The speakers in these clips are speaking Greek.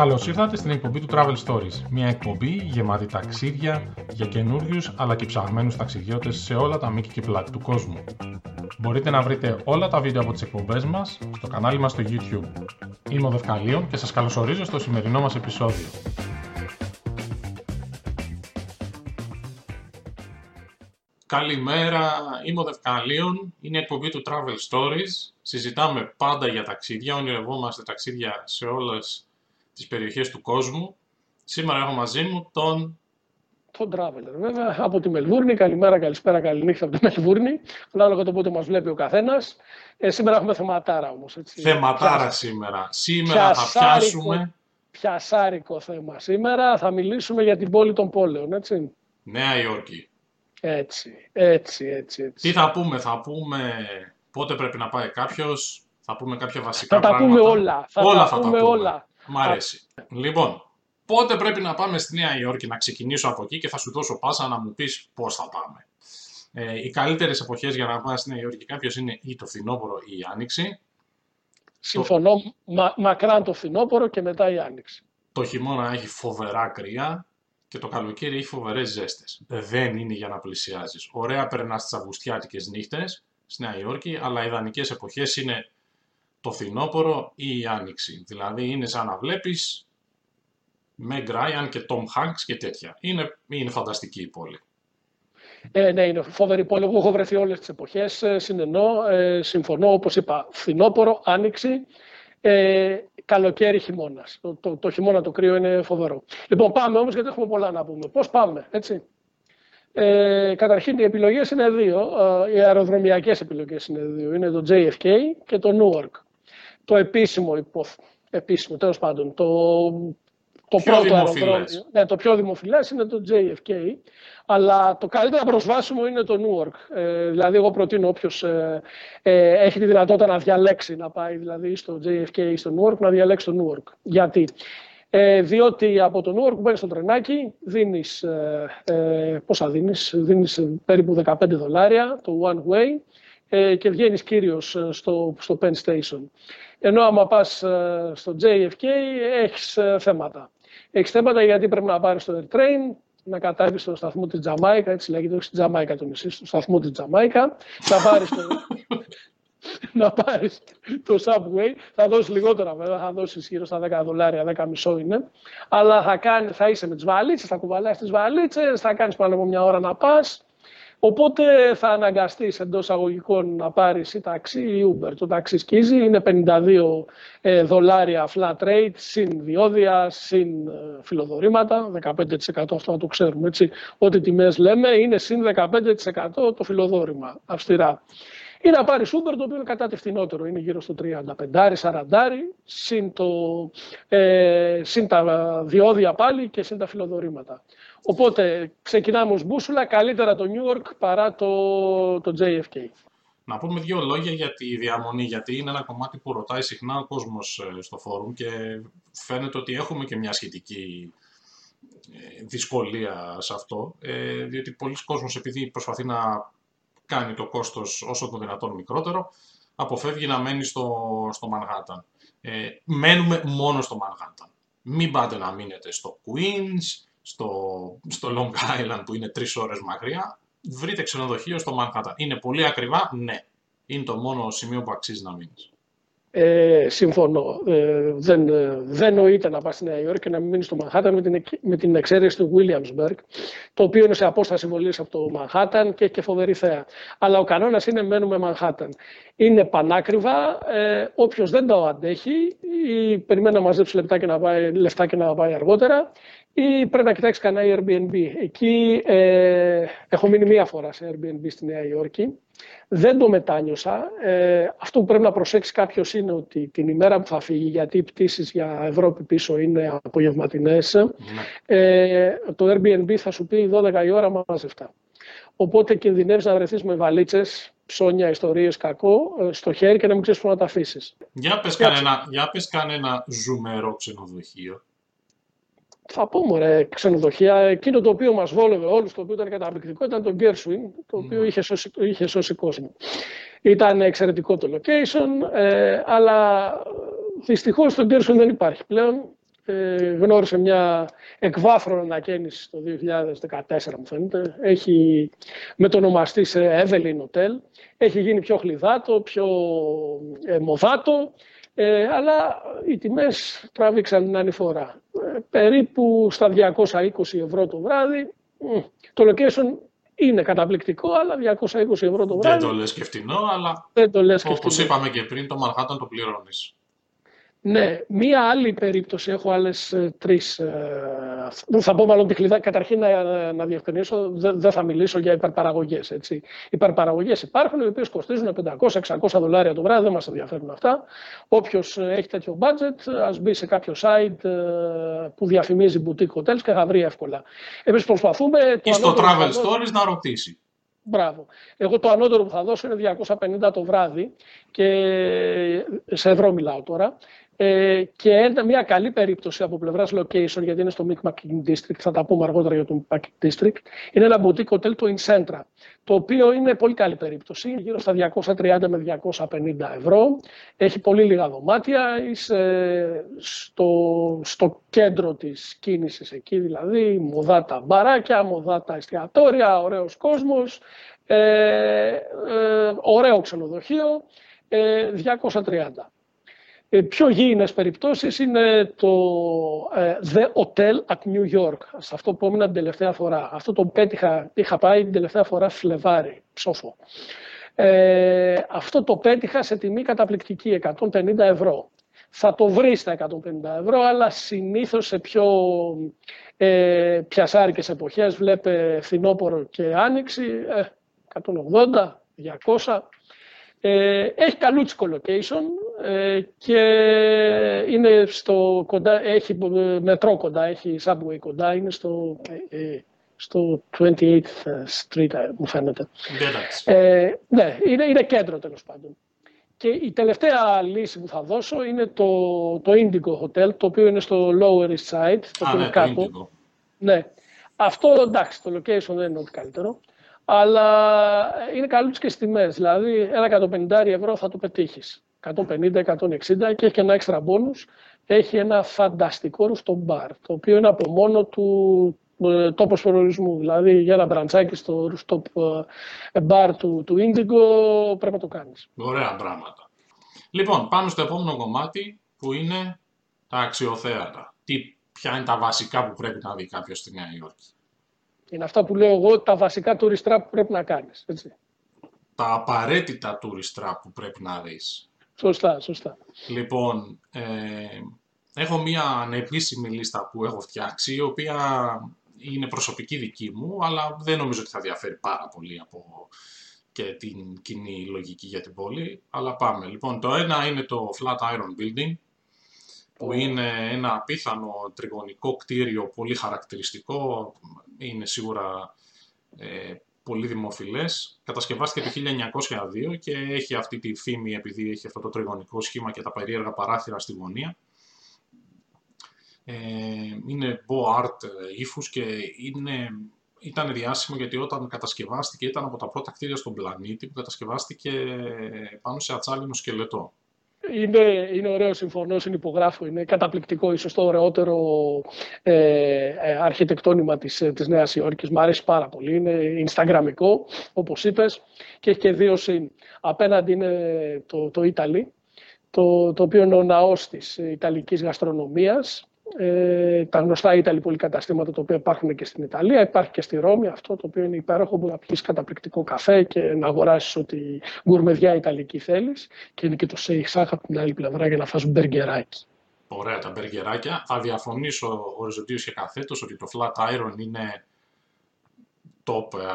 Καλώς ήρθατε στην εκπομπή του Travel Stories. Μια εκπομπή γεμάτη ταξίδια για καινούριους αλλά και ψαγμένους ταξιδιώτες σε όλα τα μήκη και πλάτη του κόσμου. Μπορείτε να βρείτε όλα τα βίντεο από τις εκπομπές μας στο κανάλι μας στο YouTube. Είμαι ο Δευκαλίων και σας καλωσορίζω στο σημερινό μας επεισόδιο. Καλημέρα, είμαι ο Δευκαλίων, είναι η εκπομπή του Travel Stories. Συζητάμε πάντα για ταξίδια, ονειρευόμαστε ταξίδια σε όλες τις περιοχές του κόσμου. Σήμερα έχω μαζί μου τον... Τον Traveler, βέβαια, από τη Μελβούρνη. Καλημέρα, καλησπέρα, καληνύχτα από τη Μελβούρνη. Ανάλογα το πότε μας βλέπει ο καθένας. Ε, σήμερα έχουμε θεματάρα όμως. Έτσι. Θεματάρα Πια... σήμερα. Σήμερα θα πιάσουμε... Πιασάρικο θέμα σήμερα. Θα μιλήσουμε για την πόλη των πόλεων, έτσι. Νέα Υόρκη. Έτσι, έτσι, έτσι, έτσι. Τι θα πούμε, θα πούμε πότε πρέπει να πάει κάποιος, θα πούμε κάποια βασικά θα πράγματα. Θα τα πούμε όλα. Θα όλα τα θα πούμε τα πούμε. όλα. Μ' αρέσει. Λοιπόν, πότε πρέπει να πάμε στη Νέα Υόρκη, να ξεκινήσω από εκεί και θα σου δώσω πάσα να μου πεις πώς θα πάμε. Ε, οι καλύτερες εποχές για να πάει στη Νέα Υόρκη κάποιος είναι ή το φθινόπωρο ή η άνοιξη. Συμφωνώ. Το... Μα, μακράν το φθινόπωρο και μετά η άνοιξη. Το χειμώνα έχει φοβερά κρύα και το καλοκαίρι έχει φοβερές ζέστες. Δεν είναι για να πλησιάζεις. Ωραία περνάς τις Αυγουστιάτικες νύχτες στη Νέα Υόρκη, αλλά οι ιδανικές εποχές είναι το φθινόπωρο ή η άνοιξη. Δηλαδή είναι σαν να βλέπεις Meg Ryan και Tom Hanks και τέτοια. Είναι, είναι φανταστική η πόλη. Ε, ναι, είναι φοβερή πόλη. Εγώ έχω βρεθεί όλες τις εποχές. Συνενώ, ε, συμφωνώ, όπως είπα, φθινόπωρο, άνοιξη, ε, καλοκαίρι, χειμώνας. Το, το, το χειμώνα το κρύο είναι φοβερό. Λοιπόν, πάμε όμως γιατί έχουμε πολλά να πούμε. Πώς πάμε, έτσι. Ε, καταρχήν οι επιλογές είναι δύο, ε, οι αεροδρομιακές επιλογές είναι δύο, είναι το JFK και το Newark. Το επίσημο υπόθεσμα, επίσημο τέλος πάντων, το, το πρώτο αεροδρόμιο, ναι, το πιο δημοφιλές είναι το JFK, αλλά το καλύτερο προσβάσιμο είναι το Newark. Ε, δηλαδή, εγώ προτείνω όποιος ε, ε, έχει τη δυνατότητα να διαλέξει να πάει δηλαδή στο JFK ή στο Newark, να διαλέξει το Newark. Γιατί; Ε, διότι από το Newark μπαίνεις στο τρενάκι, δίνεις, ε, ε, πόσα δίνεις, δίνεις περίπου 15 δολάρια το one way ε, και βγαίνεις κύριος στο, στο Penn Station. Ενώ άμα πας στο JFK έχεις θέματα. Έχεις θέματα γιατί πρέπει να πάρεις το Air Train, να κατέβεις στο σταθμό της Τζαμάικα, έτσι λέγεται, όχι στη Τζαμάικα το νησί, στο σταθμό της Τζαμάικα, να πάρεις το, να πάρεις το Subway. Θα δώσεις λιγότερα βέβαια, θα δώσεις γύρω στα 10 δολάρια, 10 μισό είναι. Αλλά θα, κάνει, θα είσαι με τις βαλίτσες, θα κουβαλάει τις βαλίτσες, θα κάνεις πάνω από μια ώρα να πας. Οπότε θα αναγκαστείς εντός αγωγικών να πάρεις ή ταξί ή Uber. Το ταξί σκίζει, είναι 52 ε, δολάρια flat rate, συν διόδια, συν ε, φιλοδορήματα. 15% αυτό να το ξέρουμε. Έτσι. Ό,τι τιμές λέμε είναι συν 15% το φιλοδόρημα. Αυστηρά ή να πάρεις Uber το οποίο είναι κατά τη φθηνότερο, είναι γύρω στο 35-40, συν, το, ε, συν τα διόδια πάλι και συν τα φιλοδορήματα. Οπότε ξεκινάμε ως μπούσουλα, καλύτερα το New York παρά το, το JFK. Να πούμε δύο λόγια για τη διαμονή, γιατί είναι ένα κομμάτι που ρωτάει συχνά ο κόσμος ε, στο φόρουμ και φαίνεται ότι έχουμε και μια σχετική ε, δυσκολία σε αυτό, ε, διότι πολλοί κόσμος επειδή προσπαθεί να κάνει το κόστος όσο το δυνατόν μικρότερο, αποφεύγει να μένει στο, στο Manhattan. Ε, μένουμε μόνο στο Manhattan. Μην πάτε να μείνετε στο Queens, στο, στο Long Island που είναι τρεις ώρες μακριά. Βρείτε ξενοδοχείο στο Manhattan. Είναι πολύ ακριβά, ναι. Είναι το μόνο σημείο που αξίζει να μείνεις. Ε, συμφωνώ. Ε, δεν, ε, δεν νοείται να πας στη Νέα Υόρκη και να μην μείνεις στο Μανχάταν με την, με την εξαίρεση του Williamsburg, το οποίο είναι σε απόσταση βολής από το Μανχάταν και έχει και φοβερή θέα. Αλλά ο κανόνας είναι μένουμε Μανχάταν. Είναι πανάκριβα. Ε, Όποιος δεν το αντέχει ή περιμένει να μαζέψει λεπτά και να πάει, λεφτά και να πάει αργότερα ή πρέπει να κοιτάξει κανένα Airbnb. Εκεί ε, έχω μείνει μία φορά σε Airbnb στη Νέα Υόρκη δεν το μετάνιωσα. Ε, αυτό που πρέπει να προσέξει κάποιος είναι ότι την ημέρα που θα φύγει, γιατί οι πτήσεις για Ευρώπη πίσω είναι απογευματινές, ναι. ε, το Airbnb θα σου πει 12 η ώρα μαζευτά. Οπότε κινδυνεύεις να βρεθείς με βαλίτσες, ψώνια, ιστορίες, κακό ε, στο χέρι και να μην ξέρεις πού να τα αφήσεις. Για πες κανένα, κανένα ζουμερό ξενοδοχείο θα πούμε ρε, ξενοδοχεία. Εκείνο το οποίο μας βόλευε όλους, το οποίο ήταν καταπληκτικό, ήταν το Gershwin, το οποίο mm. είχε, σώσει, είχε σώσει κόσμο. Ήταν εξαιρετικό το location, ε, αλλά δυστυχώς το Gershwin δεν υπάρχει πλέον. Ε, γνώρισε μια εκβάθρον ανακαίνιση το 2014 μου φαίνεται. Έχει μετονομαστεί σε Evelyn Hotel. Έχει γίνει πιο χλιδάτο, πιο ε, μοδάτο. Ε, αλλά οι τιμές τράβηξαν την άλλη φορά. Ε, περίπου στα 220 ευρώ το βράδυ. Το location είναι καταπληκτικό, αλλά 220 ευρώ το βράδυ. Δεν το λες και φτηνό, αλλά Δεν το λες όπως είπαμε και πριν, το Manhattan το πληρώνεις. Ναι, μία άλλη περίπτωση, έχω άλλες τρεις. Ε, θα πω μάλλον τη κλειδά. Καταρχήν να, να διευκρινίσω, δεν θα μιλήσω για υπερπαραγωγές. Υπερπαραγωγές υπάρχουν, οι οποίες κοστίζουν 500-600 δολάρια το βράδυ, δεν μας ενδιαφέρουν αυτά. Όποιος έχει τέτοιο budget, ας μπει σε κάποιο site ε, που διαφημίζει boutique hotels και θα βρει εύκολα. Εμείς προσπαθούμε. Ή στο travel stories να ρωτήσει. Μπράβο. Εγώ το ανώτερο που θα δώσω είναι 250 το βράδυ και σε ευρώ μιλάω τώρα ε, και μια καλή περίπτωση από πλευράς location, γιατί είναι στο Micmac District, θα τα πούμε αργότερα για το Micmac District, είναι ένα boutique hotel το Incentra, το οποίο είναι πολύ καλή περίπτωση, γύρω στα 230 με 250 ευρώ. Έχει πολύ λίγα δωμάτια, είσαι στο, στο κέντρο της κίνησης εκεί, δηλαδή μοδάτα μπαράκια, μοδάτα εστιατόρια, ωραίος κόσμος, ε, ε, ωραίο ξενοδοχείο, ε, 230. Ε, πιο γήινες περιπτώσεις είναι το ε, The Hotel at New York. Σε αυτό που έμεινα την τελευταία φορά. Αυτό το πέτυχα, είχα πάει την τελευταία φορά Φλεβάρι, ψόφο. Ε, αυτό το πέτυχα σε τιμή καταπληκτική, 150 ευρώ. Θα το βρεις στα 150 ευρώ, αλλά συνήθως σε πιο ε, πιασάρικες εποχές, βλέπε φθινόπωρο και άνοιξη, ε, 180, 200, ε, έχει καλούτσικο location ε, και είναι στο κοντά, έχει μετρό κοντά, έχει subway κοντά, είναι στο, ε, στο 28th Street μου φαίνεται. Ε, ναι, είναι, είναι κέντρο τέλος πάντων. Και η τελευταία λύση που θα δώσω είναι το, το Indigo Hotel, το οποίο είναι στο Lower East Side, το οποίο ναι, είναι κάτω. Ναι. Αυτό εντάξει, το location δεν είναι ό,τι καλύτερο αλλά είναι καλούτσικε τιμέ. Δηλαδή, ένα 150 ευρώ θα το πετύχεις. 150-160 και έχει και ένα έξτρα bonus. Έχει ένα φανταστικό ρουφτό bar, το οποίο είναι από μόνο του ε, τόπος προορισμού. Δηλαδή, για ένα μπραντσάκι στο rooftop ε, bar του, του Indigo πρέπει να το κάνεις. Ωραία πράγματα. Λοιπόν, πάμε στο επόμενο κομμάτι που είναι τα αξιοθέατα. Τι, ποια είναι τα βασικά που πρέπει να δει κάποιος στη Νέα Υόρκη. Είναι αυτά που λέω εγώ, τα βασικά tourist που πρέπει να κάνεις. Έτσι. Τα απαραίτητα tourist που πρέπει να δεις. Σωστά, σωστά. Λοιπόν, ε, έχω μία ανεπίσημη λίστα που έχω φτιάξει, η οποία είναι προσωπική δική μου, αλλά δεν νομίζω ότι θα διαφέρει πάρα πολύ από και την κοινή λογική για την πόλη. Αλλά πάμε. Λοιπόν, το ένα είναι το Flatiron Building, που είναι ένα απίθανο τριγωνικό κτίριο πολύ χαρακτηριστικό, είναι σίγουρα ε, πολύ δημοφιλές. Κατασκευάστηκε το 1902 και έχει αυτή τη φήμη επειδή έχει αυτό το τριγωνικό σχήμα και τα περίεργα παράθυρα στη γωνία. Ε, είναι beau art ύφους και είναι, ήταν διάσημο γιατί όταν κατασκευάστηκε ήταν από τα πρώτα κτίρια στον πλανήτη που κατασκευάστηκε πάνω σε ατσάλινο σκελετό. Είναι, είναι ωραίο, συμφωνώ, συνυπογράφω. Είναι καταπληκτικό, ίσως το ωραιότερο ε, ε, αρχιτεκτόνημα της, της Νέας Υόρκης. Μ' αρέσει πάρα πολύ. Είναι Instagramικό, όπως είπες, και έχει και δύο συν. Απέναντι είναι το, το Ιταλί, το, το οποίο είναι ο ναός της Ιταλικής γαστρονομίας, ε, τα γνωστά Ιταλή πολυκαταστήματα τα οποία υπάρχουν και στην Ιταλία. Υπάρχει και στη Ρώμη αυτό το οποίο είναι υπέροχο που να πιεις καταπληκτικό καφέ και να αγοράσεις ό,τι γκουρμεδιά Ιταλική θέλεις. Και είναι και το Σέιχσάχ από την άλλη πλευρά για να φας μπεργκεράκι. Ωραία τα μπεργκεράκια. Θα διαφωνήσω οριζοντίως και καθέτος ότι το Flat Iron είναι top ε,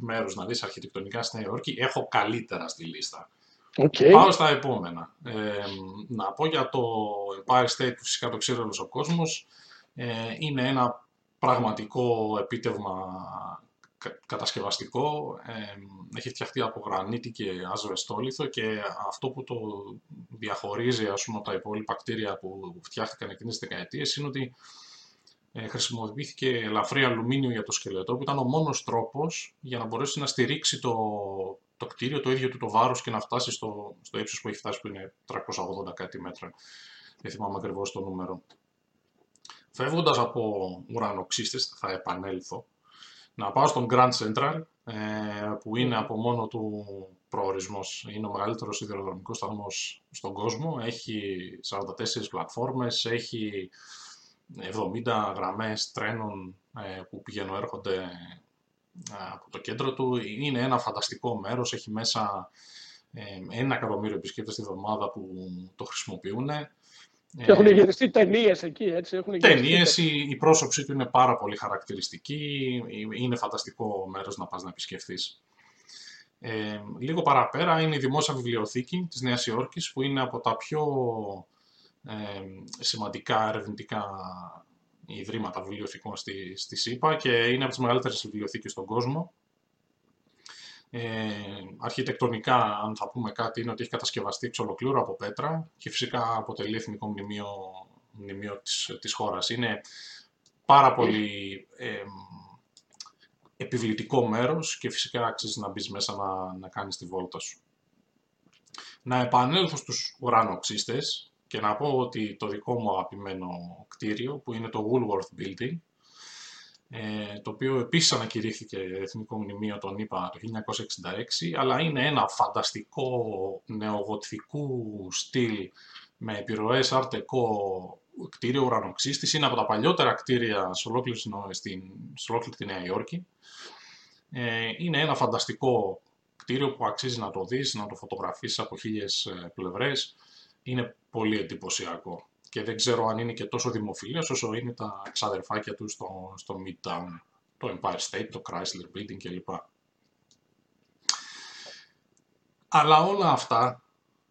μέρος να δεις αρχιτεκτονικά στη Νέα Υόρκη. Έχω καλύτερα στη λίστα. Okay. Πάω στα επόμενα. Ε, να πω για το Empire State που φυσικά το ξέρει όλος ο κόσμος. Ε, είναι ένα πραγματικό επίτευγμα κατασκευαστικό. Ε, έχει φτιαχτεί από γρανίτη και άσβεστόλιθο και αυτό που το διαχωρίζει ας πούμε, τα υπόλοιπα κτίρια που φτιάχτηκαν εκείνες τις δεκαετίες είναι ότι ε, χρησιμοποιήθηκε ελαφρύ αλουμίνιο για το σκελετό που ήταν ο μόνος τρόπος για να μπορέσει να στηρίξει το, το κτίριο το ίδιο του το βάρος και να φτάσει στο, στο ύψος που έχει φτάσει που είναι 380 κάτι μέτρα. Δεν θυμάμαι ακριβώς το νούμερο. Φεύγοντας από ουρανοξύστες, θα επανέλθω, να πάω στον Grand Central, ε, που είναι από μόνο του προορισμός. Είναι ο μεγαλύτερος σιδηροδρομικός σταθμός στον κόσμο. Έχει 44 πλατφόρμες, έχει 70 γραμμές τρένων ε, που πηγαίνουν έρχονται ε, από το κέντρο του. Είναι ένα φανταστικό μέρος, έχει μέσα ένα εκατομμύριο επισκέπτες τη βδομάδα που το χρησιμοποιούν. Και έχουν γυριστεί ταινίες εκεί, έτσι. Ταινίες, η, η πρόσωψή του είναι πάρα πολύ χαρακτηριστική. Είναι φανταστικό μέρος να πας να επισκεφθείς. Ε, λίγο παραπέρα είναι η Δημόσια Βιβλιοθήκη της Νέας Υόρκης, που είναι από τα πιο ε, σημαντικά ερευνητικά ιδρύματα βιβλιοθηκών στη, στη ΣΥΠΑ και είναι από τις μεγαλύτερες βιβλιοθήκες στον κόσμο. Ε, αρχιτεκτονικά, αν θα πούμε κάτι, είναι ότι έχει κατασκευαστεί εξ ολοκλήρου από πέτρα και φυσικά αποτελεί εθνικό μνημείο, μνημείο της, της χώρας. Είναι πάρα πολύ ε, επιβλητικό μέρος και φυσικά αξίζει να μπεις μέσα να, να κάνεις τη βόλτα σου. Να επανέλθω στους ουρανοξύστες και να πω ότι το δικό μου αγαπημένο κτίριο που είναι το Woolworth Building ε, το οποίο επίσης ανακηρύχθηκε Εθνικό Μνημείο τον είπα το 1966, αλλά είναι ένα φανταστικό νεογοτθικού στυλ με επιρροές αρτεκό κτίριο ουρανοξύστης. Είναι από τα παλιότερα κτίρια σε ολόκληρη, στην, σε ολόκληρη τη Νέα Υόρκη. Ε, είναι ένα φανταστικό κτίριο που αξίζει να το δεις, να το φωτογραφίσεις από χίλιες ε, πλευρές. Είναι πολύ εντυπωσιακό και δεν ξέρω αν είναι και τόσο δημοφιλές όσο είναι τα ξαδερφάκια τους στο, στο Midtown, το Empire State, το Chrysler Building κλπ. Αλλά όλα αυτά,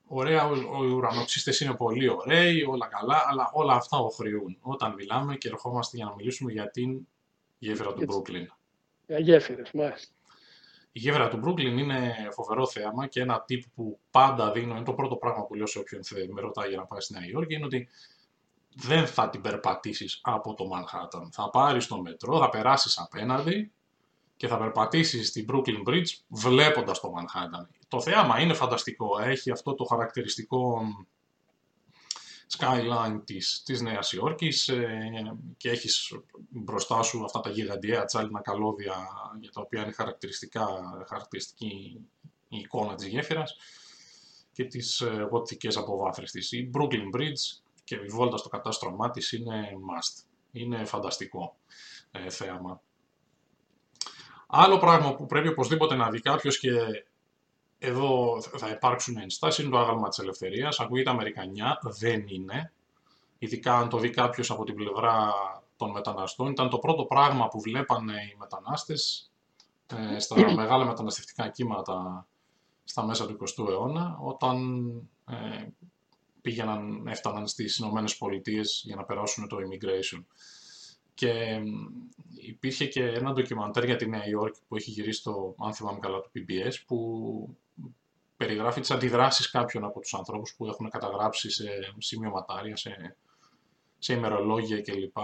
ωραία, οι ουρανοξύστες είναι πολύ ωραίοι, όλα καλά, αλλά όλα αυτά οχριούν όταν μιλάμε και ερχόμαστε για να μιλήσουμε για την γέφυρα του Brooklyn. Για γέφυρες, μάλιστα. Η γέφυρα του Brooklyn είναι φοβερό θέαμα και ένα τύπο που πάντα δίνω, είναι το πρώτο πράγμα που λέω σε όποιον με ρωτάει για να πάει στη Νέα Υόρκη, είναι ότι δεν θα την περπατήσεις από το Manhattan. Θα πάρεις το μετρό, θα περάσεις απέναντι και θα περπατήσεις στην Brooklyn Bridge βλέποντας το Manhattan. Το θέαμα είναι φανταστικό, έχει αυτό το χαρακτηριστικό skyline της, της Νέας Υόρκης ε, και έχεις μπροστά σου αυτά τα γιγαντιαία τσάλινα καλώδια για τα οποία είναι χαρακτηριστικά, χαρακτηριστική η εικόνα της γέφυρας και τις ε, γοτθικές αποβάθρες της. Η Brooklyn Bridge και η βόλτα στο κατάστρωμά της είναι must. Είναι φανταστικό ε, θέαμα. Άλλο πράγμα που πρέπει οπωσδήποτε να δει κάποιος και εδώ θα υπάρξουν ενστάσεις είναι το άγαλμα της ελευθερίας. Ακούγεται Αμερικανιά, δεν είναι. Ειδικά αν το δει κάποιος από την πλευρά των μεταναστών. Ήταν το πρώτο πράγμα που βλέπανε οι μετανάστες ε, στα μεγάλα μεταναστευτικά κύματα στα μέσα του 20ου αιώνα, όταν ε, πήγαιναν, έφταναν στις Ηνωμένες Πολιτείες για να περάσουν το immigration. Και υπήρχε και ένα ντοκιμαντέρ για τη Νέα Υόρκη που έχει γυρίσει το, αν θυμάμαι καλά, το PBS, που περιγράφει τις αντιδράσεις κάποιων από τους ανθρώπους που έχουν καταγράψει σε σημειωματάρια, σε, σε ημερολόγια κλπ.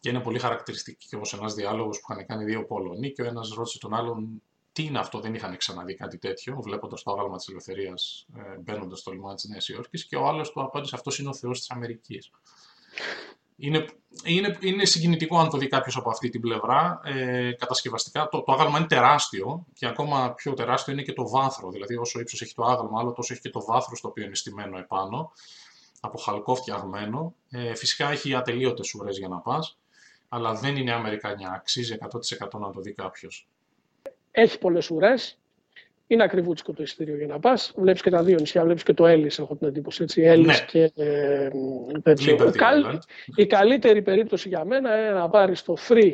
Και είναι πολύ χαρακτηριστική και όπως ένας διάλογος που είχαν κάνει δύο Πολωνοί και ο ένας ρώτησε τον άλλον τι είναι αυτό, δεν είχαν ξαναδεί κάτι τέτοιο, βλέποντας το άγαλμα της ελευθερίας ε, μπαίνοντας στο λιμάνι της Νέας Υόρκης. Και ο άλλος του απάντησε: Αυτός είναι ο Θεός της Αμερικής. Είναι, είναι, είναι συγκινητικό αν το δει κάποιος από αυτή την πλευρά. Ε, κατασκευαστικά το, το άγαλμα είναι τεράστιο και ακόμα πιο τεράστιο είναι και το βάθρο. Δηλαδή, όσο ύψος έχει το άγαλμα, άλλο τόσο έχει και το βάθρο το οποίο είναι στημένο επάνω, από χαλκό φτιαγμένο. Ε, φυσικά έχει ατελείωτες ουρές για να πας, αλλά δεν είναι Αμερικανιά. Αξίζει 100% να το δει κάποιος έχει πολλές ουρές. Είναι ακριβούτσικο το εισιτήριο για να πας. Βλέπεις και τα δύο νησιά, βλέπεις και το Έλλης, έχω την εντύπωση. Έτσι, ναι. και ε, Η καλύτερη περίπτωση για μένα είναι να πάρεις το free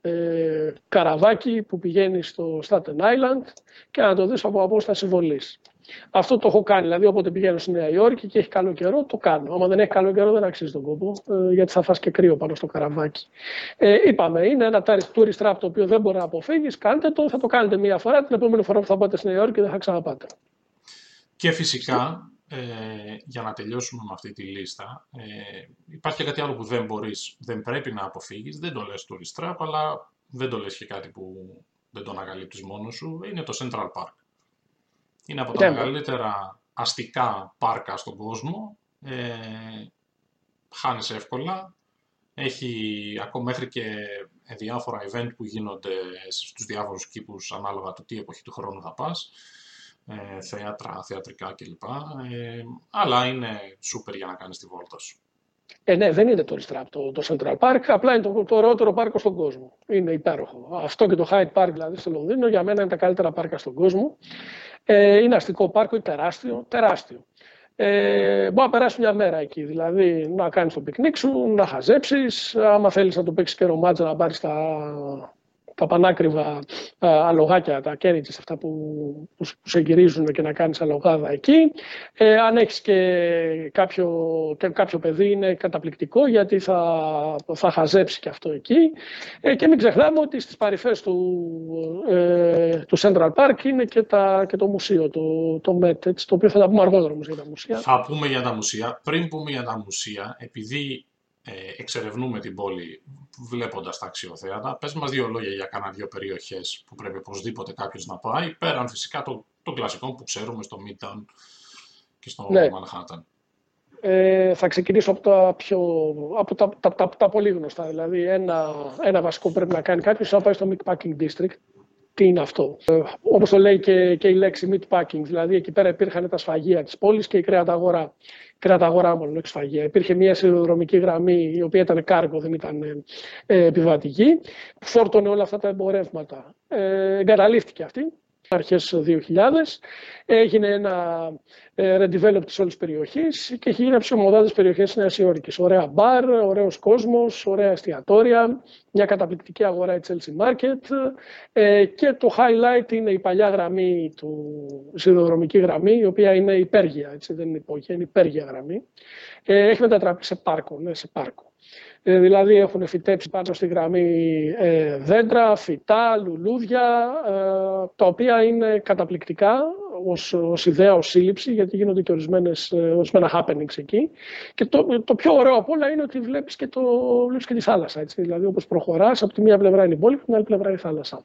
ε, καραβάκι που πηγαίνει στο Staten Island και να το δεις από απόσταση βολής. Αυτό το έχω κάνει. Δηλαδή, όποτε πηγαίνω στη Νέα Υόρκη και έχει καλό καιρό, το κάνω. Άμα δεν έχει καλό καιρό, δεν αξίζει τον κόπο, ε, γιατί θα φας και κρύο πάνω στο καραβάκι. Ε, είπαμε, είναι ένα tourist trap το οποίο δεν μπορεί να αποφύγεις. Κάντε το, θα το κάνετε μία φορά. Την επόμενη φορά που θα πάτε στη Νέα Υόρκη δεν θα ξαναπάτε. Και φυσικά, ε, για να τελειώσουμε με αυτή τη λίστα, ε, υπάρχει και κάτι άλλο που δεν μπορείς, δεν πρέπει να αποφύγεις. Δεν το λες tourist trap, αλλά δεν το λες και κάτι που δεν το ανακαλύπτεις μόνος σου. Είναι το Central Park. Είναι από τα μεγαλύτερα αστικά πάρκα στον κόσμο. Ε, χάνεις εύκολα. Έχει ακόμα μέχρι και διάφορα event που γίνονται στους διάφορους κήπους ανάλογα του τι εποχή του χρόνου θα πας. Ε, θέατρα, θεατρικά κλπ. Ε, αλλά είναι super για να κάνεις τη βόλτα σου. Ε, ναι, δεν είναι το Ristrap το, το Central Park, απλά είναι το, το ωραιότερο πάρκο στον κόσμο. Είναι υπέροχο. Αυτό και το Hyde Park δηλαδή στο Λονδίνο για μένα είναι τα καλύτερα πάρκα στον κόσμο. Ε, είναι αστικό πάρκο, είναι τεράστιο, τεράστιο. Ε, μπορεί να περάσει μια μέρα εκεί, δηλαδή να κάνεις το πικνίκ σου, να χαζέψεις. Άμα θέλεις να το παίξεις και ρομάτζα, να πάρεις τα, τα πανάκριβα αλογάκια, τα carriages αυτά που, που, σε γυρίζουν και να κάνεις αλογάδα εκεί. Ε, αν έχεις και κάποιο, και κάποιο παιδί είναι καταπληκτικό γιατί θα, θα χαζέψει και αυτό εκεί. Ε, και μην ξεχνάμε ότι στις παρυφές του, ε, του Central Park είναι και, τα, και το μουσείο, το, το MET, έτσι, το οποίο θα τα πούμε αργότερα όμως για τα μουσεία. Θα πούμε για τα μουσεία. Πριν πούμε για τα μουσεία, επειδή ε, εξερευνούμε την πόλη βλέποντας τα αξιοθέατα. Πες μας δύο λόγια για κάνα δύο περιοχές που πρέπει οπωσδήποτε κάποιος να πάει, πέραν φυσικά των το κλασικών που ξέρουμε στο Midtown και στο ναι. Manhattan. Ε, θα ξεκινήσω από τα, πιο, από τα, τα, τα, τα πολύ γνωστά. Δηλαδή, ένα, ένα βασικό που πρέπει να κάνει κάποιος να πάει στο Meatpacking District. Τι είναι αυτό; Ε, όπως το λέει και, και η λέξη Meatpacking. Δηλαδή, εκεί πέρα υπήρχαν τα σφαγεία της πόλης και η κρέατα αγορά μόνο, όχι σφαγεία. Υπήρχε μια σιδηροδρομική γραμμή η οποία ήταν κάργο, δεν ήταν ε, επιβατική, που φόρτωνε όλα αυτά τα εμπορεύματα. Ε, εγκαταλείφθηκε αυτή αρχές 2000. Έγινε ένα ε, redevelop της όλης περιοχής και έχει γίνει από τις ομοδάτες περιοχές Νέας Υόρκης. Ωραία μπαρ, ωραίος κόσμος, ωραία εστιατόρια, μια καταπληκτική αγορά η Chelsea Market ε, και το highlight είναι η παλιά γραμμή του σιδηροδρομική γραμμή, η οποία είναι υπέργεια, έτσι, δεν είναι υπόγεια, είναι υπέργεια γραμμή. Ε, έχει μετατραπεί σε πάρκο, ναι, σε πάρκο. Ε, δηλαδή έχουν φυτέψει πάνω στη γραμμή ε, δέντρα, φυτά, λουλούδια, ε, τα οποία είναι καταπληκτικά ως, ως ιδέα, ως σύλληψη, γιατί γίνονται και ορισμένες, ε, ορισμένα happenings εκεί. Και το, το πιο ωραίο από όλα είναι ότι βλέπεις και, το, βλέπεις και τη θάλασσα. Έτσι. Δηλαδή όπως προχωράς, από τη μία πλευρά είναι η πόλη, από την άλλη πλευρά η θάλασσα.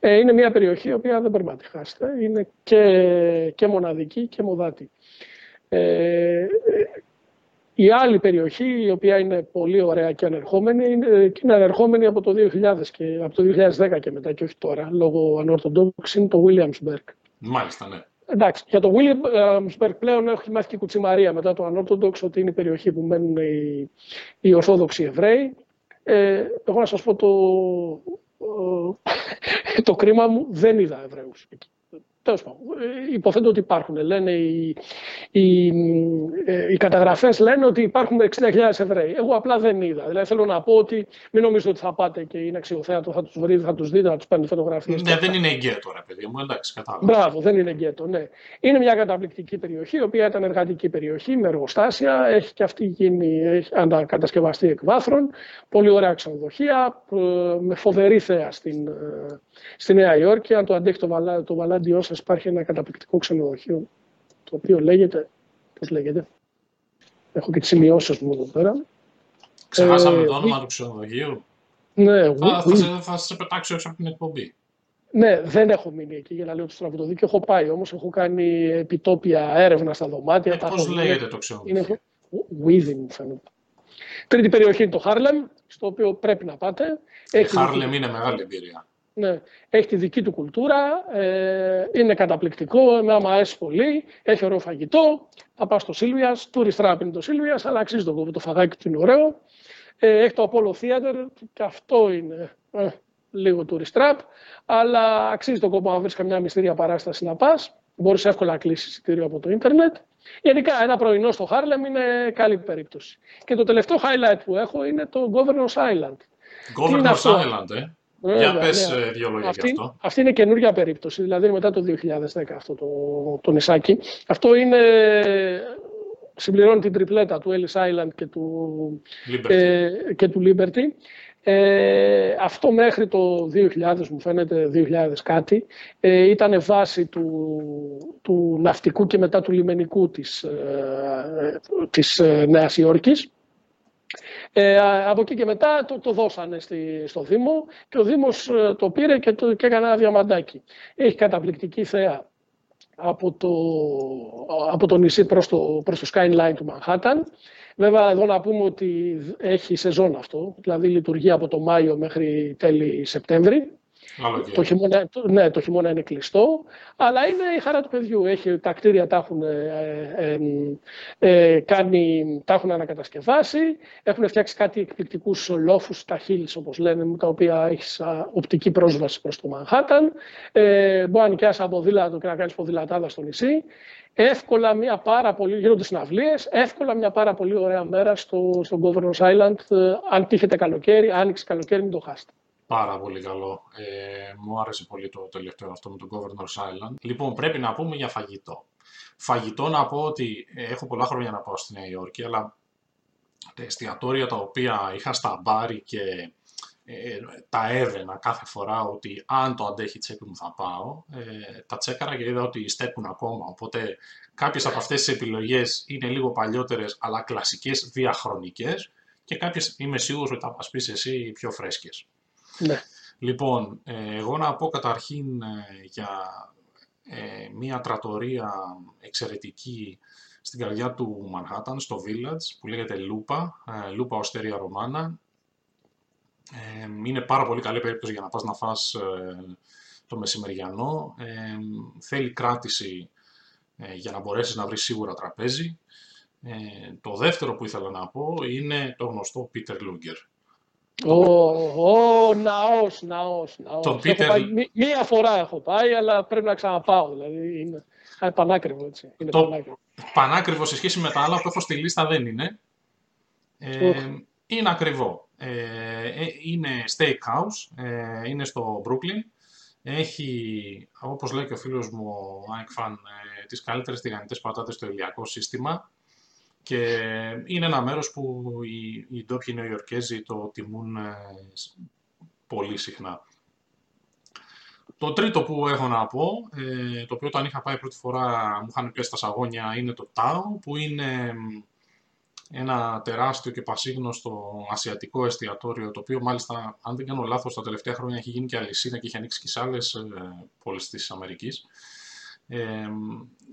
Ε, είναι μια περιοχή η οποία δεν πρέπει να τη χάσετε. Είναι και, και μοναδική και μοδάτη. Ε, η άλλη περιοχή, η οποία είναι πολύ ωραία και ανερχόμενη, είναι, και είναι ανερχόμενη από το, 2000 και, από το 2010 και μετά και όχι τώρα, λόγω ανορθοντόξη, είναι το Williamsburg. Μάλιστα, ναι. Εντάξει, για το Williamsburg πλέον έχει μάθει και η Κουτσιμαρία μετά το Ανόρθοντοξ ότι είναι η περιοχή που μένουν οι, οι Ορθόδοξοι Εβραίοι. Ε, εγώ να σας πω το, το κρίμα μου, δεν είδα Εβραίους εκεί. Τέλος πάντων, ε, υποθέτω ότι υπάρχουν. Λένε οι, οι, ε, οι καταγραφές λένε ότι υπάρχουν 60.000 Εβραίοι. Εγώ απλά δεν είδα. Δηλαδή θέλω να πω ότι μην νομίζετε ότι θα πάτε και είναι αξιοθέατο, θα τους βρείτε, θα τους δείτε, θα τους παίρνετε φωτογραφίες. Ναι, δεν είναι εγκέτο, ρε παιδί μου, εντάξει, κατάλαβα. Μπράβο, δεν είναι εγκέτο, ναι. Είναι μια καταπληκτική περιοχή, η οποία ήταν εργατική περιοχή με εργοστάσια. Έχει και αυτή γίνει, έχει κατασκευαστεί εκ βάθρων. Πολύ ωραία ξενοδοχεία, ε, με φοβερή θέα στην, στη Νέα Υόρκη. Αν το αντέχει το, βαλά, το βαλάντιό σας, υπάρχει ένα καταπληκτικό ξενοδοχείο, το οποίο λέγεται. Πώς λέγεται. Έχω και τις σημειώσεις μου εδώ πέρα. Ξεχάσαμε ε, το όνομα του ξενοδοχείου. Ναι, θα, θα, σε, θα σε πετάξω έξω από την εκπομπή. Ναι, δεν έχω μείνει εκεί για να λέω το στραβωτοδίκιο. Έχω πάει όμως, έχω κάνει επιτόπια έρευνα στα δωμάτια. Ε, Πώς λέγεται το ξενοδοχείο; Είναι Whitney, μου φαίνεται. Τρίτη περιοχή είναι το Χάρλεμ, στο οποίο πρέπει να πάτε. Η Χάρλεμ είναι μεγάλη εμπειρία. Ναι. Έχει τη δική του κουλτούρα, ε, είναι καταπληκτικό, εμένα μ' αρέσει πολύ, έχει ωραίο φαγητό. Θα πάω στο Sylvia's, tourist trap είναι το Sylvia's, αλλά αξίζει τον κόπο, το φαγάκι του είναι ωραίο. Ε, έχει το Apollo Theater, και αυτό είναι ε, λίγο tourist trap, αλλά αξίζει τον κόπο να βρεις καμιά μυστήρια παράσταση να πας. Μπορείς εύκολα να κλείσεις εισιτήριο από το ίντερνετ. Γενικά, ένα πρωινό στο Χάρλεμ είναι καλή περίπτωση. Και το τελευταίο highlight που έχω είναι το Governor's Island. Governor's Island, ε. Για πες ναι. δύο λόγια αυτή, αυτό. Αυτή είναι καινούργια περίπτωση, δηλαδή μετά το 2010 αυτό το, το νησάκι. Αυτό είναι, συμπληρώνει την τριπλέτα του Ellis Island και του Liberty. Ε, και του Liberty. Ε, αυτό μέχρι το 2000 μου φαίνεται 2000 κάτι ε, ήταν βάση του, του ναυτικού και μετά του λιμενικού της, ε, της ε, Νέας Υόρκης ε, από εκεί και μετά το, το δώσανε στη, στο Δήμο και ο Δήμος ε, το πήρε και, το, και έκανε ένα διαμαντάκι. Έχει καταπληκτική θέα από το, από το νησί προς το, προς το skyline του Manhattan. Βέβαια, εδώ να πούμε ότι έχει σεζόν αυτό, δηλαδή λειτουργεί από το Μάιο μέχρι τέλη Σεπτέμβρη. Το χειμώνα, ναι, το χειμώνα είναι κλειστό, αλλά είναι η χαρά του παιδιού. Έχει, τα κτίρια τα έχουν, ε, ε, ε, κάνει, τα έχουν ανακατασκευάσει, έχουν φτιάξει κάτι εκπληκτικούς λόφους, τα hills όπως λένε, με τα οποία έχεις οπτική πρόσβαση προς το Μανχάταν. Ε, μπορεί να νοικιάσει από ποδήλατο και να κάνεις ποδηλατάδα στο νησί. Εύκολα μια πάρα πολύ, γίνονται συναυλίες, εύκολα μια πάρα πολύ ωραία μέρα στο, στο Governor's Island. Ε, αν τύχετε καλοκαίρι, άνοιξη καλοκαίρι, μην το χάσετε. Πάρα πολύ καλό. Ε, μου άρεσε πολύ το τελευταίο αυτό με τον Governor's Island. Λοιπόν, πρέπει να πούμε για φαγητό. Φαγητό να πω ότι ε, έχω πολλά χρόνια να πάω στη Νέα Υόρκη, αλλά τα εστιατόρια τα οποία είχα στα μπάρι και ε, τα έβαινα κάθε φορά ότι αν το αντέχει η τσέπη μου θα πάω, ε, τα τσέκαρα και είδα ότι στέκουν ακόμα. Οπότε κάποιες από αυτές τις επιλογές είναι λίγο παλιότερες αλλά κλασικές διαχρονικές και κάποιες είμαι σίγουρος ότι θα μας πεις εσύ πιο φρέσκες. Ναι. Λοιπόν, ε, εγώ να πω καταρχήν ε, για ε, μία τρατορία εξαιρετική στην καρδιά του Μανχάταν, στο Village, που λέγεται Λούπα, Λούπα Οστέρια Ρωμάνα. Είναι πάρα πολύ καλή περίπτωση για να πας να φας το μεσημεριανό. Θέλει κράτηση για να μπορέσεις να βρεις σίγουρα τραπέζι. Το δεύτερο που ήθελα να πω είναι το γνωστό Peter Luger. Ω, ναός, ναός, ναός. μία φορά έχω πάει, αλλά πρέπει να ξαναπάω. Δηλαδή είναι πανάκριβο έτσι. Είναι το πανάκριβο. πανάκριβο σε σχέση με τα άλλα που έχω στη λίστα δεν είναι. Ε, είναι ακριβό. Ε, ε, είναι steakhouse, ε, είναι στο Brooklyn. Έχει, όπως λέει και ο φίλος μου ο Ike Fan, ε, τις καλύτερες τηγανιτές πατάτες στο ηλιακό σύστημα. Και είναι ένα μέρος που οι, οι ντόπιοι Νεοϊορκέζοι το τιμούν ε, πολύ συχνά. Το τρίτο που έχω να πω, ε, το οποίο όταν είχα πάει πρώτη φορά μου είχαν πει στα σαγόνια, είναι το Tao, που είναι ένα τεράστιο και πασίγνωστο ασιατικό εστιατόριο, το οποίο μάλιστα, αν δεν κάνω λάθος, τα τελευταία χρόνια έχει γίνει και αλυσίδα και έχει ανοίξει και σε άλλες ε, πόλεις της Αμερικής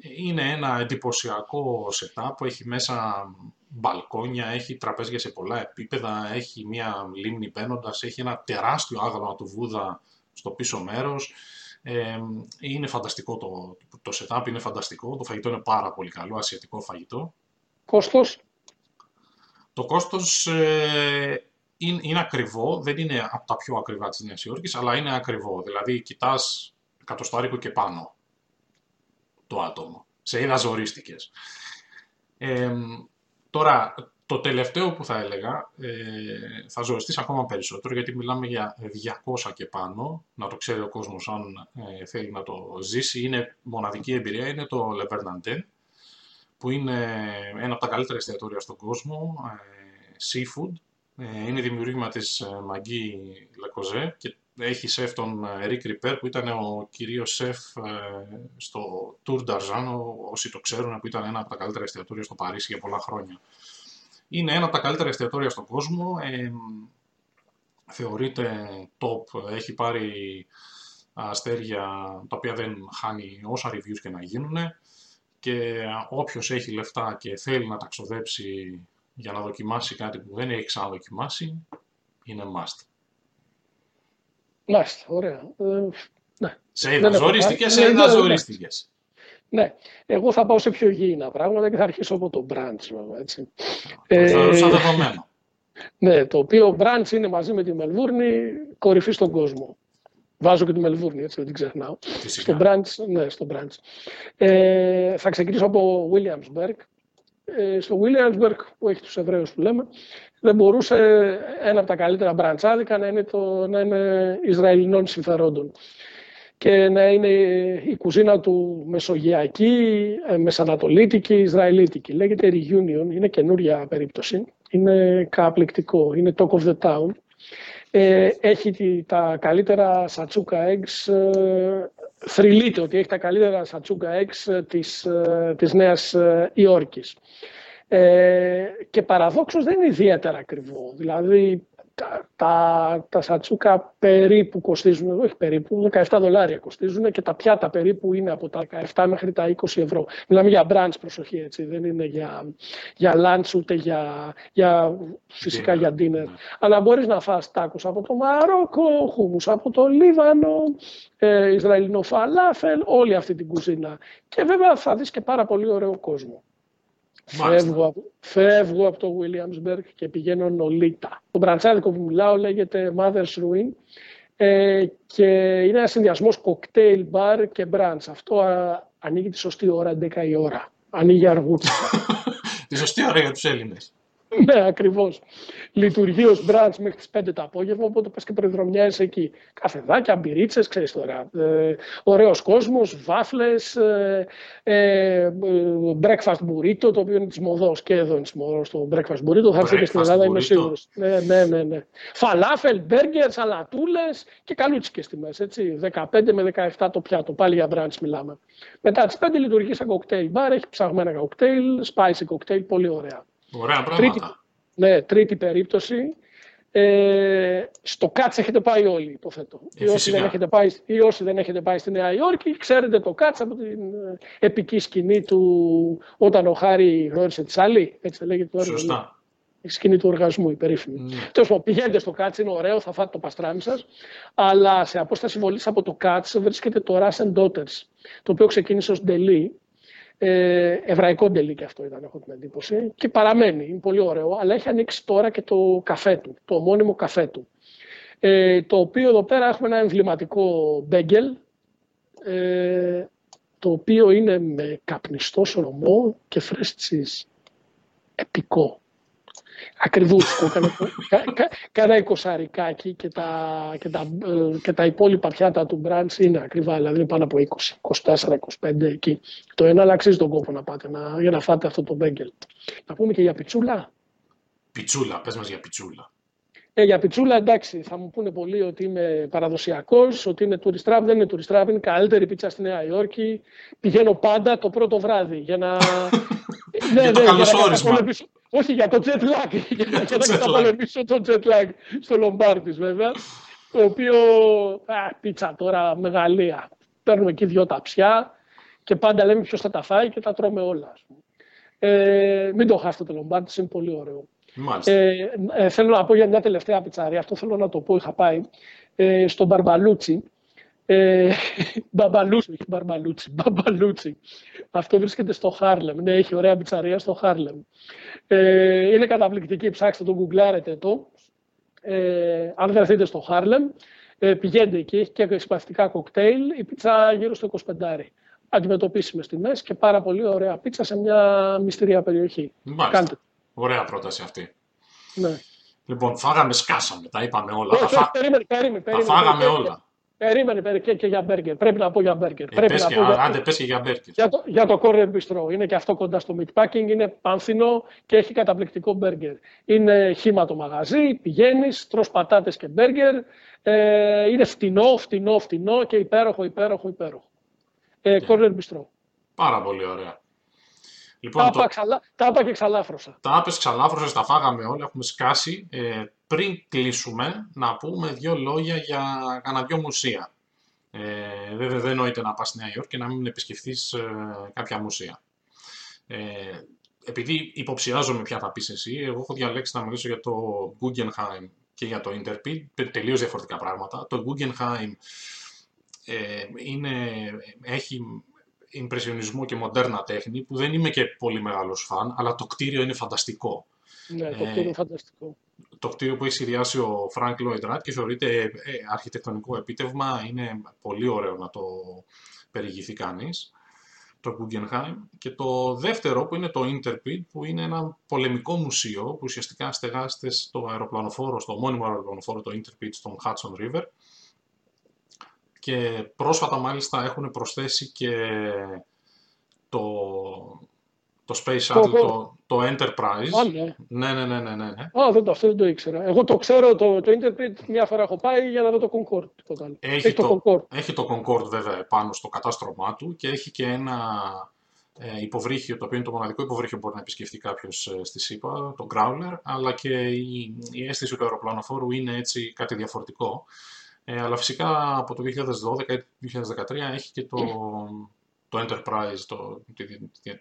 είναι ένα εντυπωσιακό setup που έχει μέσα μπαλκόνια, έχει τραπέζια σε πολλά επίπεδα, έχει μια λίμνη μπαίνοντας, έχει ένα τεράστιο άγαλμα του Βούδα στο πίσω μέρος. είναι φανταστικό το, το setup, είναι φανταστικό, το φαγητό είναι πάρα πολύ καλό, ασιατικό φαγητό. Κόστος; Το κόστος ε, είναι, είναι, ακριβό, δεν είναι από τα πιο ακριβά της Νέας Υόρκης, αλλά είναι ακριβό. Δηλαδή, κοιτάς εκατοστάρικο και πάνω το άτομο. Σε είδα ζορίστηκες. τώρα, το τελευταίο που θα έλεγα, ε, θα ζοριστείς ακόμα περισσότερο, γιατί μιλάμε για 200 και πάνω, να το ξέρει ο κόσμος αν ε, θέλει να το ζήσει. Είναι μοναδική εμπειρία, είναι το Le Vernantin, που είναι ένα από τα καλύτερα εστιατόρια στον κόσμο, ε, seafood. Ε, είναι δημιουργήμα της Μαγκή Λεκοζέ και έχει σεφ τον Ρίκ ε, Ριπέρ που ήταν ο κυρίως σεφ ε, στο Tour d'Argent, όσοι το ξέρουν, που ήταν ένα από τα καλύτερα εστιατόρια στο Παρίσι για πολλά χρόνια. Είναι ένα από τα καλύτερα εστιατόρια στον κόσμο. Ε, θεωρείται top, έχει πάρει αστέρια τα οποία δεν χάνει όσα reviews και να γίνουν και όποιος έχει λεφτά και θέλει να τα ξοδέψει για να δοκιμάσει κάτι που δεν έχει ξαναδοκιμάσει, είναι must. Μάλιστα, ωραία. Ε, ναι. Σε είδα, ζορίστηκες, σε είδα, ζορίστηκες. Ναι, εγώ θα πάω σε πιο υγιεινά πράγματα και θα αρχίσω από το branch, βέβαια, έτσι. Το θεωρούσα δεδομένο. Ναι, το οποίο branch είναι μαζί με τη Μελβούρνη κορυφή στον κόσμο. Βάζω και τη Μελβούρνη, έτσι, δεν την ξεχνάω. Φυσικά. Στο branch, ναι, στο branch. Ε, θα ξεκινήσω από Williamsburg. Ε, στο Williamsburg, που έχει τους Εβραίους που λέμε, δεν μπορούσε ένα από τα καλύτερα μπραντσάδικα να είναι, το, να είναι Ισραηλινών συμφερόντων και να είναι η κουζίνα του μεσογειακή, ε, μεσανατολίτικη, Ισραηλίτικη. Λέγεται Reunion, είναι καινούρια περίπτωση, είναι καταπληκτικό, είναι talk of the town. Ε, έχει τα καλύτερα σατσούκα eggs, ε, θρυλείται ότι έχει τα καλύτερα σατσούκα eggs της, ε, της Νέας Υόρκης. Ε, και παραδόξως δεν είναι ιδιαίτερα ακριβό. Δηλαδή τα, τα, τα σατσούκα περίπου κοστίζουν, όχι περίπου, 17 δολάρια κοστίζουν και τα πιάτα περίπου είναι από τα 17 μέχρι τα 20 ευρώ. Μιλάμε για brunch προσοχή, έτσι, δεν είναι για, για lunch ούτε για, για φυσικά για dinner. Ναι. Αλλά μπορείς να φας τάκους από το Μαρόκο, χούμους από το Λίβανο, ε, Ισραηλινό φαλάφελ, όλη αυτή την κουζίνα. Και βέβαια θα δεις και πάρα πολύ ωραίο κόσμο. Φεύγω, φεύγω από το Williamsburg και πηγαίνω νολίτα. Το μπραντσάδικο που μιλάω λέγεται Mother's Ruin ε, και είναι ένας συνδυασμός κοκτέιλ, μπαρ και μπραντς. Αυτό α, ανοίγει τη σωστή ώρα, 11 η ώρα. Ανοίγει αργούτσικα. τη σωστή ώρα για τους Έλληνες. ναι, ακριβώς. Λειτουργεί ως μπραντς μέχρι τις 5 το απόγευμα, οπότε πας και προεδρομιάζει εκεί. Καφεδάκια, μπυρίτσες, ξέρεις τώρα. Ε, Ωραίος κόσμος, βάφλες, ε, ε, breakfast burrito, το οποίο είναι της μοδός και εδώ είναι της μοδός το breakfast burrito. Θα έρθει και στην Ελλάδα, είμαι σίγουρος. Ναι, ναι, ναι, ναι. Φαλάφελ, μπέργκερ, σαλατούλες και καλούτσικες τιμές. 15 με 17 το πιάτο. Πάλι για μπραντς μιλάμε. Μετά τις 5 λειτουργεί σαν κοκτέιλ μπαρ, έχει ψαγμένα κοκτέιλ, spicy κοκτέιλ, πολύ ωραία. Ωραία πράγματα. Τρίτη, ναι, τρίτη περίπτωση. Ε, στο ΚΑΤΣ έχετε πάει όλοι, υποθέτω. Ε, ή, όσοι δεν έχετε πάει, ή όσοι δεν έχετε πάει στη Νέα Υόρκη, ξέρετε το ΚΑΤΣ από την ε, επική σκηνή του όταν ο Χάρη γνώρισε τη Σάλη. Έτσι λέγεται το έργο. Σωστά. Η σκηνή του οργασμού, η περίφημη. Mm. Τέλος πάντων, πηγαίνετε στο ΚΑΤΣ, είναι ωραίο, θα φάτε το παστράμι σας. Αλλά σε απόσταση βολής από το ΚΑΤΣ βρίσκεται το Russian Daughters, το οποίο ξεκίνησε ως ντελή ε, εβραϊκό ντελή και αυτό ήταν, έχω την εντύπωση. Και παραμένει, είναι πολύ ωραίο, αλλά έχει ανοίξει τώρα και το καφέ του, το ομώνυμο καφέ του. Ε, το οποίο εδώ πέρα έχουμε ένα εμβληματικό μπέγγελ, ε, το οποίο είναι με καπνιστό σολομό και φρέστης επικό ακριβούτσικο, κάνα εικοσαρικάκι και τα, και, τα, ε, και τα υπόλοιπα πιάτα του μπραντς είναι ακριβά, δηλαδή είναι πάνω από 20, 24, 25 εκεί. Το ένα αλλά αξίζει τον κόπο να πάτε να, για να φάτε αυτό το μπέγκελ. Να πούμε και για πιτσούλα. Πιτσούλα, πες μας για πιτσούλα. Ε, για πιτσούλα, εντάξει, θα μου πούνε πολλοί ότι είμαι παραδοσιακός, ότι είναι tourist trap. Δεν είναι tourist trap, είναι καλύτερη πίτσα στη Νέα Υόρκη. Πηγαίνω πάντα το πρώτο βράδυ για να. ναι, για το ναι, καλωσόρισμα. Όχι, για το jet lag. για, να καταπολεμήσω το jet lag στο Λομπάρτι, βέβαια. Το οποίο. Α, πίτσα τώρα μεγαλεία. Παίρνουμε εκεί δυο ταψιά και πάντα λέμε ποιος θα τα φάει και τα τρώμε όλα. Ε, μην το χάσετε το Λομπάρτι, είναι πολύ ωραίο. Ε, ε, θέλω να πω για μια τελευταία πιτσαρία, αυτό θέλω να το πω, είχα πάει ε, στο Barbalucci. Ε, Babbalucci, όχι Barbalucci, Babbalucci. Αυτό βρίσκεται στο Χάρλεμ. Ναι, έχει ωραία πιτσαρία στο Χάρλεμ. Ε, είναι καταπληκτική, ψάξτε το, γκουγκλάρετε το. Ε, αν βρεθείτε στο Χάρλεμ, ε, πηγαίνετε εκεί, έχει και φανταστικά κοκτέιλ, η πίτσα γύρω στο 25 αντιμετωπίσιμες τιμές και πάρα πολύ ωραία πίτσα σε μια μυστήρια περιοχή. Κάντε. Ωραία πρόταση αυτή. Ναι. Λοιπόν, φάγαμε, σκάσαμε, τα είπαμε όλα. Όχι, τα, φά... περίμενε, περίμενε, τα φάγαμε όλα. Περίμενε, περίμενε και, και για μπέργκερ. Πρέπει να πω για μπέργκερ. Ε, Πρέπει πες να και, πω για... Άντε, πες και για μπέργκερ. Για το, για το Corner Bistro. Είναι και αυτό κοντά στο meatpacking. Είναι πανθυνό και έχει καταπληκτικό μπέργκερ. Είναι χήμα το μαγαζί, πηγαίνεις, τρώ πατάτες και μπέργκερ. Ε, είναι φτηνό, φτηνό, φτηνό και υπέροχο, υπέροχο, υπέροχο. Ε, yeah. Corner Bistro. Πάρα πολύ ωραία. Λοιπόν, τα, το... τα και ξαλάφρωσα. Τα άπες ξαλάφρωσα, τα φάγαμε όλα, έχουμε σκάσει. Ε, πριν κλείσουμε, να πούμε δύο λόγια για κανένα δυο μουσεία. Ε, βέβαια δεν νοείται να πας στη Νέα Υόρκη και να μην επισκεφθείς ε, κάποια μουσεία. Ε, επειδή υποψιάζομαι ποια θα πεις εσύ, εγώ έχω διαλέξει να μιλήσω για το Guggenheim και για το Interpid, τελείως διαφορετικά πράγματα. Το Guggenheim ε, είναι, έχει ιμπρεσιονισμό και μοντέρνα τέχνη, που δεν είμαι και πολύ μεγάλος φαν, αλλά το κτίριο είναι φανταστικό. Ναι, το κτίριο είναι φανταστικό. Το κτίριο που έχει σχεδιάσει ο Frank Lloyd Wright και θεωρείται ε, αρχιτεκτονικό επίτευγμα, είναι πολύ ωραίο να το περιηγηθεί κανείς, το Guggenheim. Και το δεύτερο που είναι το Interpid, που είναι ένα πολεμικό μουσείο, που ουσιαστικά στεγάζεται στο αεροπλανοφόρο, στο μόνιμο αεροπλανοφόρο, το Interpid, στον Hudson River, και πρόσφατα μάλιστα έχουν προσθέσει και το, το Space Shuttle, το, το, Enterprise. Α, ναι. ναι. Ναι, ναι, ναι, ναι, ναι. Α, δεν το, αυτό δεν το ήξερα. Εγώ το ξέρω, το, το Enterprise μια φορά έχω πάει για να δω το Concorde. Έχει, έχει, το, το Concorde. έχει το Concorde βέβαια πάνω στο κατάστρωμά του και έχει και ένα ε, υποβρύχιο, το οποίο είναι το μοναδικό υποβρύχιο που μπορεί να επισκεφτεί κάποιος ε, στη ΣΥΠΑ, το Growler, αλλά και η, η αίσθηση του αεροπλανοφόρου είναι έτσι κάτι διαφορετικό. Ε, αλλά φυσικά από το 2012 ή 2013 έχει και το, το Enterprise, το,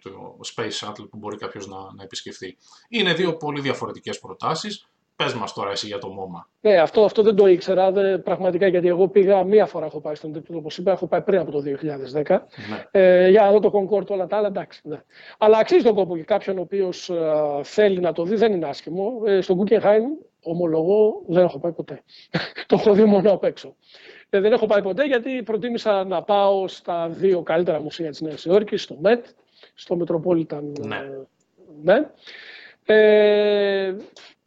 το Space Shuttle που μπορεί κάποιος να, να επισκεφθεί. Είναι δύο πολύ διαφορετικές προτάσεις. Πες μας τώρα εσύ για το MoMA. Ναι, αυτό, αυτό δεν το ήξερα δε, πραγματικά γιατί εγώ πήγα μία φορά έχω πάει στον τίτλο, όπως είπα, έχω πάει πριν από το 2010 ναι. ε, για να δω το Concord όλα τα άλλα, εντάξει. Ναι. Αλλά αξίζει τον κόπο και κάποιον ο οποίος ε, θέλει να το δει, δεν είναι άσχημο. Ε, στο Guggenheim, ομολογώ, δεν έχω πάει ποτέ. το έχω δει μόνο απ' έξω. Ε, δεν έχω πάει ποτέ γιατί προτίμησα να πάω στα δύο καλύτερα μουσεία της Νέας Υόρκης, στο ΜΕΤ, στο Metropolitan ναι. ναι. Ε,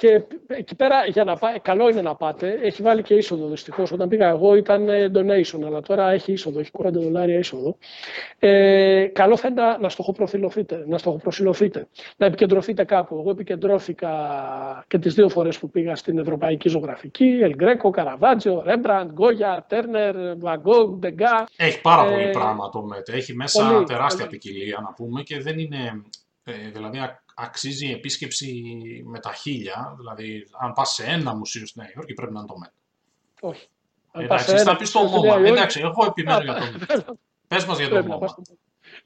και εκεί πέρα για να πάει, καλό είναι να πάτε. Έχει βάλει και είσοδο δυστυχώς. Όταν πήγα εγώ ήταν ε, donation, αλλά τώρα έχει είσοδο, έχει 40 δολάρια είσοδο. Ε, καλό θα είναι να, να στοχοπροσιλωθείτε, να στοχοπροσιλωθείτε, να επικεντρωθείτε κάπου. Εγώ επικεντρώθηκα και τις δύο φορές που πήγα στην Ευρωπαϊκή Ζωγραφική, Ελγκρέκο, Καραβάτζιο, Ρέμπραντ, Γκόγια, Τέρνερ, Βαγκόγκ, Ντεγκά. Έχει πάρα ε, πολύ πράγμα το ΜΕΤ. Έχει μέσα πολύ, τεράστια πολύ. ποικιλία να πούμε και δεν είναι. Ε, δηλαδή αξίζει η επίσκεψη με τα χίλια. Δηλαδή, αν πας σε ένα μουσείο στη Νέα Υόρκη, πρέπει να είναι το ΜΕΤ. Όχι. Εντάξει, θα πεις το MoMA. Εντάξει, εγώ επιμένω για το ΜΕΤ. Πε μας για το MoMA.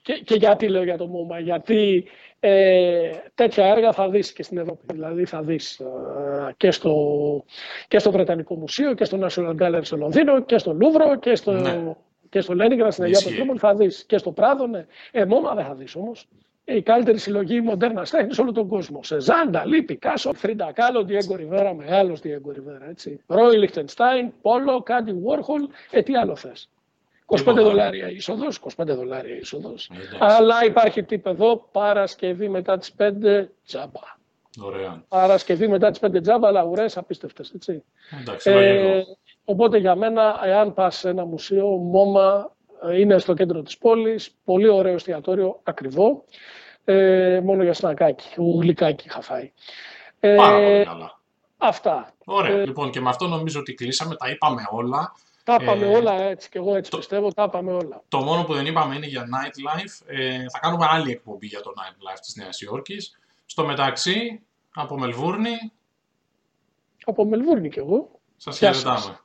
Και, και γιατί λέω για το MoMA, γιατί ε, τέτοια έργα θα δεις και στην Ευρώπη. Δηλαδή θα δεις ε, και, στο, και στο Βρετανικό Μουσείο και στο National Gallery στο Λονδίνο και στο Λούβρο και στο, ναι. και στο Λένινγκραντ στην Αγία Πετρούπολη θα δεις και στο Πράδο. Ναι. Ε, MoMA δεν θα δεις όμως η καλύτερη συλλογή μοντέρνα τέχνη σε όλο τον κόσμο. Σεζάν, Νταλί, Πικάσο, Φρίντα Κάλο, Διέγκο Ριβέρα, μεγάλος Διέγκο Ριβέρα. Έτσι. Ρόι Λιχτενστάιν, Πόλοκ, Άντι Βόρχολ, ε, τι άλλο θες. 25 δολάρια είσοδος, 25 δολάρια είσοδος. Αλλά υπάρχει τύπο εδώ, Παρασκευή μετά τις 5 τζάμπα. Ωραία. Παρασκευή μετά τις 5 τζάμπα, αλλά ουρές απίστευτες. Εντάξει, ε, οπότε για μένα, εάν πας σε ένα μουσείο, μόμα είναι στο κέντρο της πόλης, πολύ ωραίο εστιατόριο, ακριβό, ε, μόνο για σνακάκι, γλυκάκι είχα φάει. Ε, Πάρα πολύ καλά. Αυτά. Ωραία, ε, λοιπόν και με αυτό νομίζω ότι κλείσαμε, τα είπαμε όλα. Τα είπαμε ε, όλα έτσι και εγώ έτσι το, πιστεύω, τα είπαμε όλα. Το μόνο που δεν είπαμε είναι για nightlife. Ε, θα κάνουμε άλλη εκπομπή για το nightlife της Νέας Υόρκης. Στο μεταξύ, από Μελβούρνη. Από Μελβούρνη κι εγώ. Σας χαιρετάμε.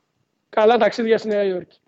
Καλά ταξίδια στη Νέα Υόρκη.